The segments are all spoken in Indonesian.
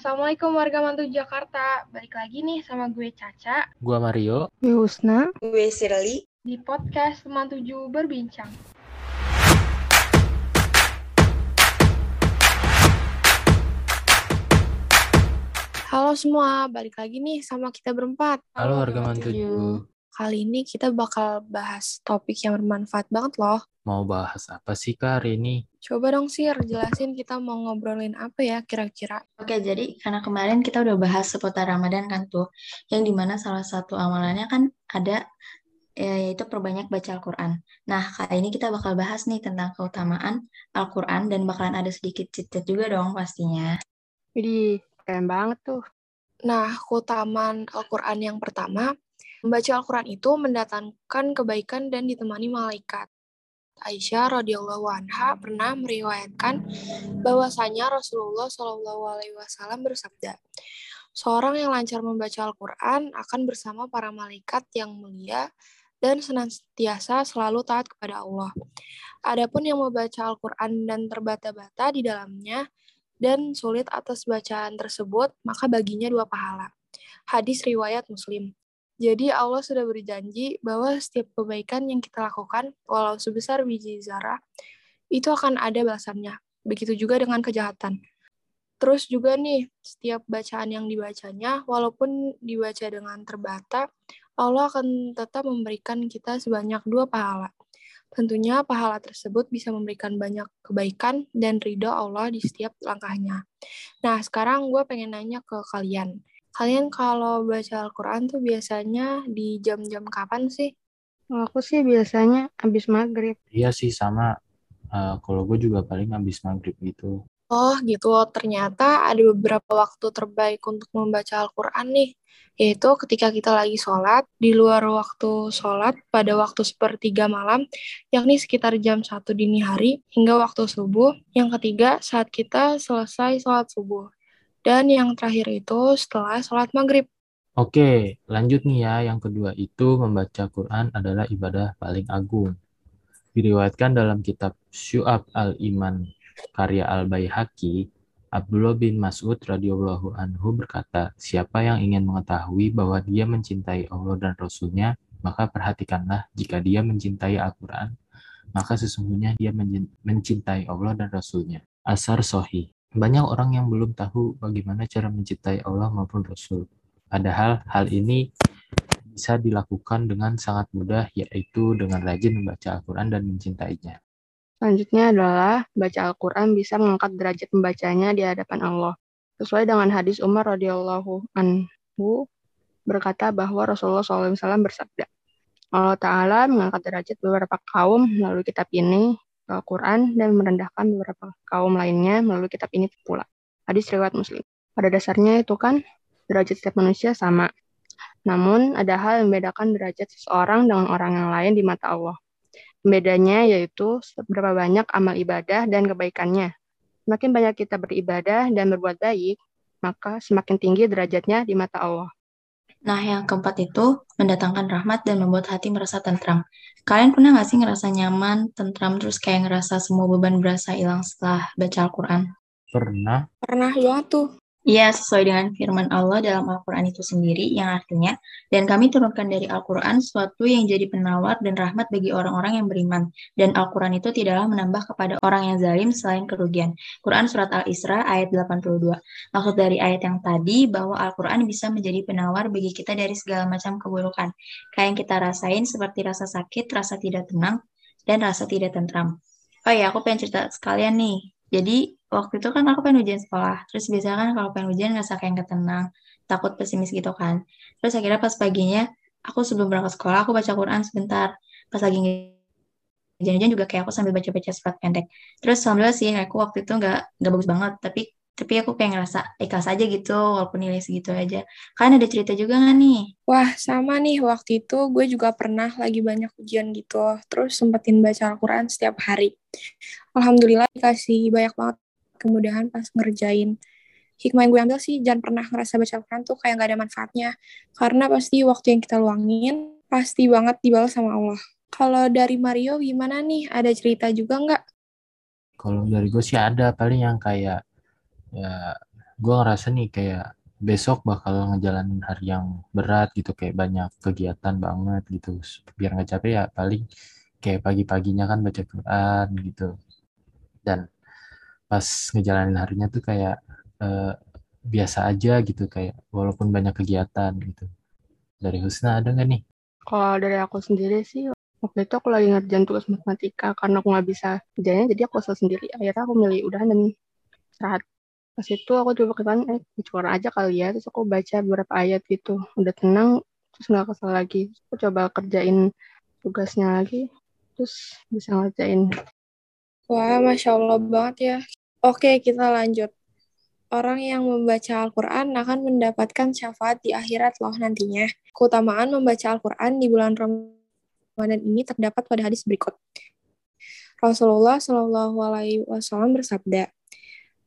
Assalamualaikum warga Mantu Jakarta. Balik lagi nih sama gue Caca Gua Mario. Gue Husna. Gue Sirli. di podcast Teman Tujuh Berbincang. Halo semua, balik lagi nih sama kita berempat. Halo warga. Mantuju. Kali ini kita bakal bahas topik yang bermanfaat banget loh. Mau bahas apa sih Kak hari ini? Coba dong Sir, jelasin kita mau ngobrolin apa ya kira-kira. Oke, jadi karena kemarin kita udah bahas seputar Ramadan kan tuh, yang di mana salah satu amalannya kan ada ya, yaitu perbanyak baca Al-Quran. Nah, kali ini kita bakal bahas nih tentang keutamaan Al-Quran dan bakalan ada sedikit citat juga dong pastinya. Jadi keren banget tuh. Nah, keutamaan Al-Quran yang pertama, membaca Al-Quran itu mendatangkan kebaikan dan ditemani malaikat. Aisyah radhiyallahu anha pernah meriwayatkan bahwasanya Rasulullah Shallallahu alaihi wasallam bersabda, seorang yang lancar membaca Al-Quran akan bersama para malaikat yang mulia dan senantiasa selalu taat kepada Allah. Adapun yang membaca Al-Quran dan terbata-bata di dalamnya dan sulit atas bacaan tersebut, maka baginya dua pahala. Hadis riwayat Muslim. Jadi Allah sudah berjanji bahwa setiap kebaikan yang kita lakukan, walau sebesar biji zarah, itu akan ada balasannya. Begitu juga dengan kejahatan. Terus juga nih, setiap bacaan yang dibacanya, walaupun dibaca dengan terbata, Allah akan tetap memberikan kita sebanyak dua pahala. Tentunya pahala tersebut bisa memberikan banyak kebaikan dan ridho Allah di setiap langkahnya. Nah, sekarang gue pengen nanya ke kalian. Kalian kalau baca Al-Quran tuh biasanya di jam-jam kapan sih? Kalau aku sih biasanya habis maghrib. Iya sih sama. Eh, kalau gue juga paling habis maghrib gitu. Oh gitu, ternyata ada beberapa waktu terbaik untuk membaca Al-Quran nih. Yaitu ketika kita lagi sholat, di luar waktu sholat pada waktu sepertiga malam, yakni sekitar jam 1 dini hari hingga waktu subuh. Yang ketiga, saat kita selesai sholat subuh. Dan yang terakhir itu setelah sholat maghrib. Oke, lanjut nih ya. Yang kedua itu membaca Quran adalah ibadah paling agung. Diriwayatkan dalam kitab Syu'ab al-Iman karya Al-Baihaqi, Abdullah bin Mas'ud radhiyallahu anhu berkata, siapa yang ingin mengetahui bahwa dia mencintai Allah dan Rasulnya, maka perhatikanlah jika dia mencintai Al-Quran, maka sesungguhnya dia mencintai Allah dan Rasulnya. Asar Sohi. Banyak orang yang belum tahu bagaimana cara mencintai Allah maupun Rasul. Padahal hal ini bisa dilakukan dengan sangat mudah, yaitu dengan rajin membaca Al-Quran dan mencintainya. Selanjutnya adalah baca Al-Quran bisa mengangkat derajat pembacanya di hadapan Allah. Sesuai dengan hadis Umar radhiyallahu anhu berkata bahwa Rasulullah SAW bersabda, Allah Ta'ala mengangkat derajat beberapa kaum melalui kitab ini, Al-Quran, dan merendahkan beberapa kaum lainnya melalui kitab ini pula. Hadis riwayat Muslim. Pada dasarnya itu kan derajat setiap manusia sama. Namun ada hal yang membedakan derajat seseorang dengan orang yang lain di mata Allah. Bedanya yaitu seberapa banyak amal ibadah dan kebaikannya. Semakin banyak kita beribadah dan berbuat baik, maka semakin tinggi derajatnya di mata Allah. Nah, yang keempat itu mendatangkan rahmat dan membuat hati merasa tentram. Kalian pernah nggak sih ngerasa nyaman, tentram, terus kayak ngerasa semua beban berasa hilang setelah baca Al-Quran? Pernah Pernah banget tuh. Iya, sesuai dengan firman Allah dalam Al-Quran itu sendiri, yang artinya, dan kami turunkan dari Al-Quran suatu yang jadi penawar dan rahmat bagi orang-orang yang beriman. Dan Al-Quran itu tidaklah menambah kepada orang yang zalim selain kerugian. Quran Surat Al-Isra ayat 82. Maksud dari ayat yang tadi, bahwa Al-Quran bisa menjadi penawar bagi kita dari segala macam keburukan. Kayak yang kita rasain seperti rasa sakit, rasa tidak tenang, dan rasa tidak tentram. Oh iya, aku pengen cerita sekalian nih. Jadi waktu itu kan aku pengen ujian sekolah. Terus biasanya kan kalau pengen ujian ngerasa kayak nggak tenang, takut pesimis gitu kan. Terus akhirnya pas paginya, aku sebelum berangkat sekolah, aku baca Quran sebentar. Pas lagi ujian-ujian juga kayak aku sambil baca-baca surat pendek. Terus alhamdulillah sih, aku waktu itu nggak nggak bagus banget, tapi tapi aku kayak ngerasa ikhlas aja gitu, walaupun nilai segitu aja. Kan ada cerita juga nggak nih? Wah, sama nih. Waktu itu gue juga pernah lagi banyak ujian gitu. Terus sempetin baca Al-Quran setiap hari. Alhamdulillah dikasih banyak banget kemudahan pas ngerjain. Hikmah yang gue ambil sih, jangan pernah ngerasa baca Al-Quran tuh kayak gak ada manfaatnya. Karena pasti waktu yang kita luangin, pasti banget dibalas sama Allah. Kalau dari Mario gimana nih? Ada cerita juga nggak? Kalau dari gue sih ada paling yang kayak ya gue ngerasa nih kayak besok bakal ngejalanin hari yang berat gitu kayak banyak kegiatan banget gitu biar nggak capek ya paling kayak pagi-paginya kan baca Quran gitu dan pas ngejalanin harinya tuh kayak eh, biasa aja gitu kayak walaupun banyak kegiatan gitu dari Husna ada nggak nih Kalau dari aku sendiri sih, waktu itu aku lagi ngerjain tugas matematika karena aku nggak bisa kerjanya, jadi aku selesai sendiri. Akhirnya aku milih udahan dan istirahat. Pas itu aku coba ketan, eh curang aja kali ya, terus aku baca beberapa ayat gitu. Udah tenang, terus nggak kesel lagi. Terus aku coba kerjain tugasnya lagi, terus bisa ngerjain. Wah, Masya Allah banget ya. Oke, kita lanjut. Orang yang membaca Al-Quran akan mendapatkan syafaat di akhirat loh nantinya. Keutamaan membaca Al-Quran di bulan Ramadan ini terdapat pada hadis berikut. Rasulullah Shallallahu Alaihi Wasallam bersabda,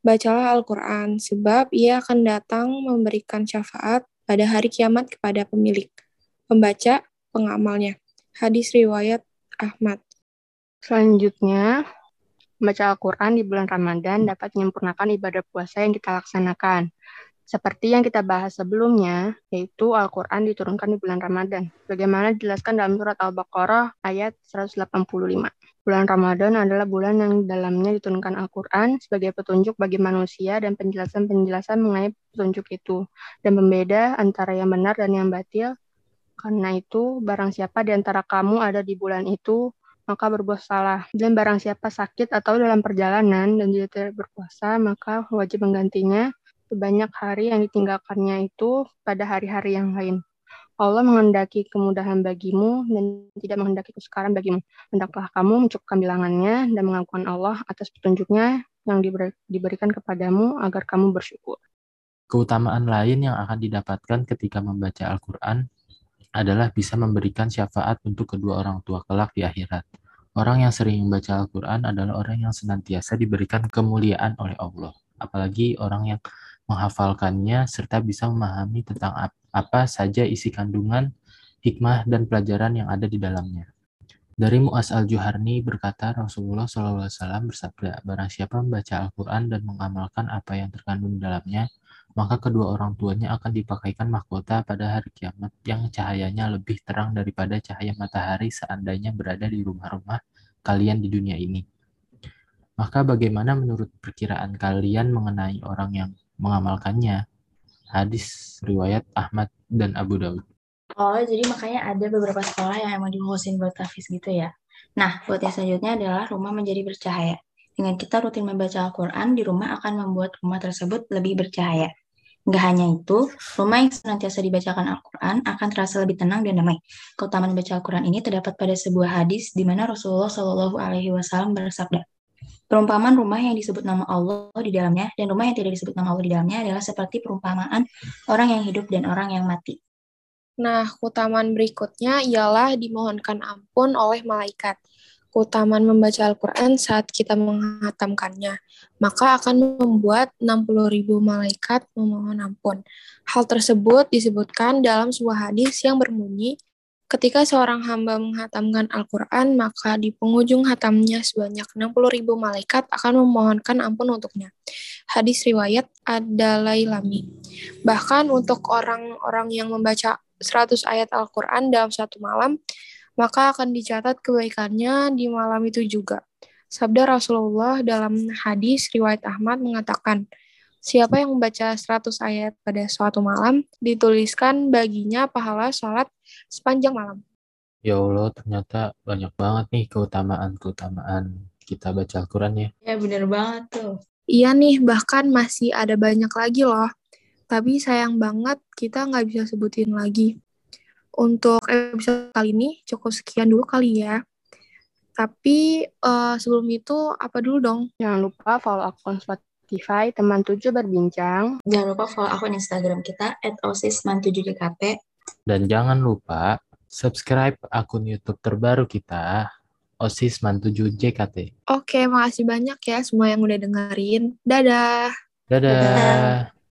Bacalah Al-Quran, sebab ia akan datang memberikan syafaat pada hari kiamat kepada pemilik, pembaca, pengamalnya. Hadis riwayat Ahmad. Selanjutnya, membaca Al-Quran di bulan Ramadan dapat menyempurnakan ibadah puasa yang kita laksanakan. Seperti yang kita bahas sebelumnya, yaitu Al-Quran diturunkan di bulan Ramadan. Bagaimana dijelaskan dalam surat Al-Baqarah ayat 185. Bulan Ramadan adalah bulan yang dalamnya diturunkan Al-Quran sebagai petunjuk bagi manusia dan penjelasan-penjelasan mengenai petunjuk itu, dan pembeda antara yang benar dan yang batil. Karena itu, barang siapa di antara kamu ada di bulan itu, maka berbuat salah. Dan barang siapa sakit atau dalam perjalanan dan dia tidak berpuasa, maka wajib menggantinya sebanyak hari yang ditinggalkannya itu pada hari-hari yang lain. Allah menghendaki kemudahan bagimu dan tidak menghendaki kesukaran bagimu. Hendaklah kamu mencukupkan bilangannya dan mengakukan Allah atas petunjuknya yang diberi, diberikan kepadamu agar kamu bersyukur. keutamaan lain yang akan didapatkan ketika membaca Al-Quran adalah bisa memberikan syafaat untuk kedua orang tua kelak di akhirat. Orang yang sering membaca Al-Quran adalah orang yang senantiasa diberikan kemuliaan oleh Allah. Apalagi orang yang menghafalkannya serta bisa memahami tentang apa saja isi kandungan, hikmah, dan pelajaran yang ada di dalamnya. Dari Mu'az al-Juharni berkata Rasulullah SAW bersabda, barang siapa membaca Al-Quran dan mengamalkan apa yang terkandung di dalamnya, maka kedua orang tuanya akan dipakaikan mahkota pada hari kiamat yang cahayanya lebih terang daripada cahaya matahari seandainya berada di rumah-rumah kalian di dunia ini. Maka bagaimana menurut perkiraan kalian mengenai orang yang mengamalkannya? Hadis riwayat Ahmad dan Abu Daud. Oh, jadi makanya ada beberapa sekolah yang emang dikhususin buat tahfiz gitu ya. Nah, buat yang selanjutnya adalah rumah menjadi bercahaya. Dengan kita rutin membaca Al-Quran, di rumah akan membuat rumah tersebut lebih bercahaya. Nggak hanya itu, rumah yang senantiasa dibacakan Al-Quran akan terasa lebih tenang dan damai. Keutamaan membaca Al-Quran ini terdapat pada sebuah hadis di mana Rasulullah Shallallahu Alaihi Wasallam bersabda, Perumpamaan rumah yang disebut nama Allah di dalamnya dan rumah yang tidak disebut nama Allah di dalamnya adalah seperti perumpamaan orang yang hidup dan orang yang mati. Nah, keutamaan berikutnya ialah dimohonkan ampun oleh malaikat. Keutamaan membaca Al-Quran saat kita menghatamkannya, maka akan membuat 60.000 malaikat memohon ampun. Hal tersebut disebutkan dalam sebuah hadis yang berbunyi, ketika seorang hamba menghatamkan Al-Quran, maka di penghujung hatamnya sebanyak 60.000 malaikat akan memohonkan ampun untuknya. Hadis riwayat Ad-Dalailami. Bahkan untuk orang-orang yang membaca 100 ayat Al-Quran dalam satu malam, maka akan dicatat kebaikannya di malam itu juga. Sabda Rasulullah dalam hadis riwayat Ahmad mengatakan, Siapa yang membaca 100 ayat pada suatu malam, dituliskan baginya pahala sholat sepanjang malam. Ya Allah, ternyata banyak banget nih keutamaan-keutamaan kita baca Al-Quran ya. Ya, bener banget tuh. Iya nih, bahkan masih ada banyak lagi loh. Tapi sayang banget kita nggak bisa sebutin lagi. Untuk episode kali ini cukup sekian dulu kali ya. Tapi uh, sebelum itu apa dulu dong? Jangan lupa follow akun Spotify teman tujuh berbincang. Jangan lupa follow akun Instagram kita @osisman7jkt. Dan jangan lupa subscribe akun YouTube terbaru kita OSIS Man 7 JKT. Oke, makasih banyak ya semua yang udah dengerin. Dadah. Dadah. Dadah.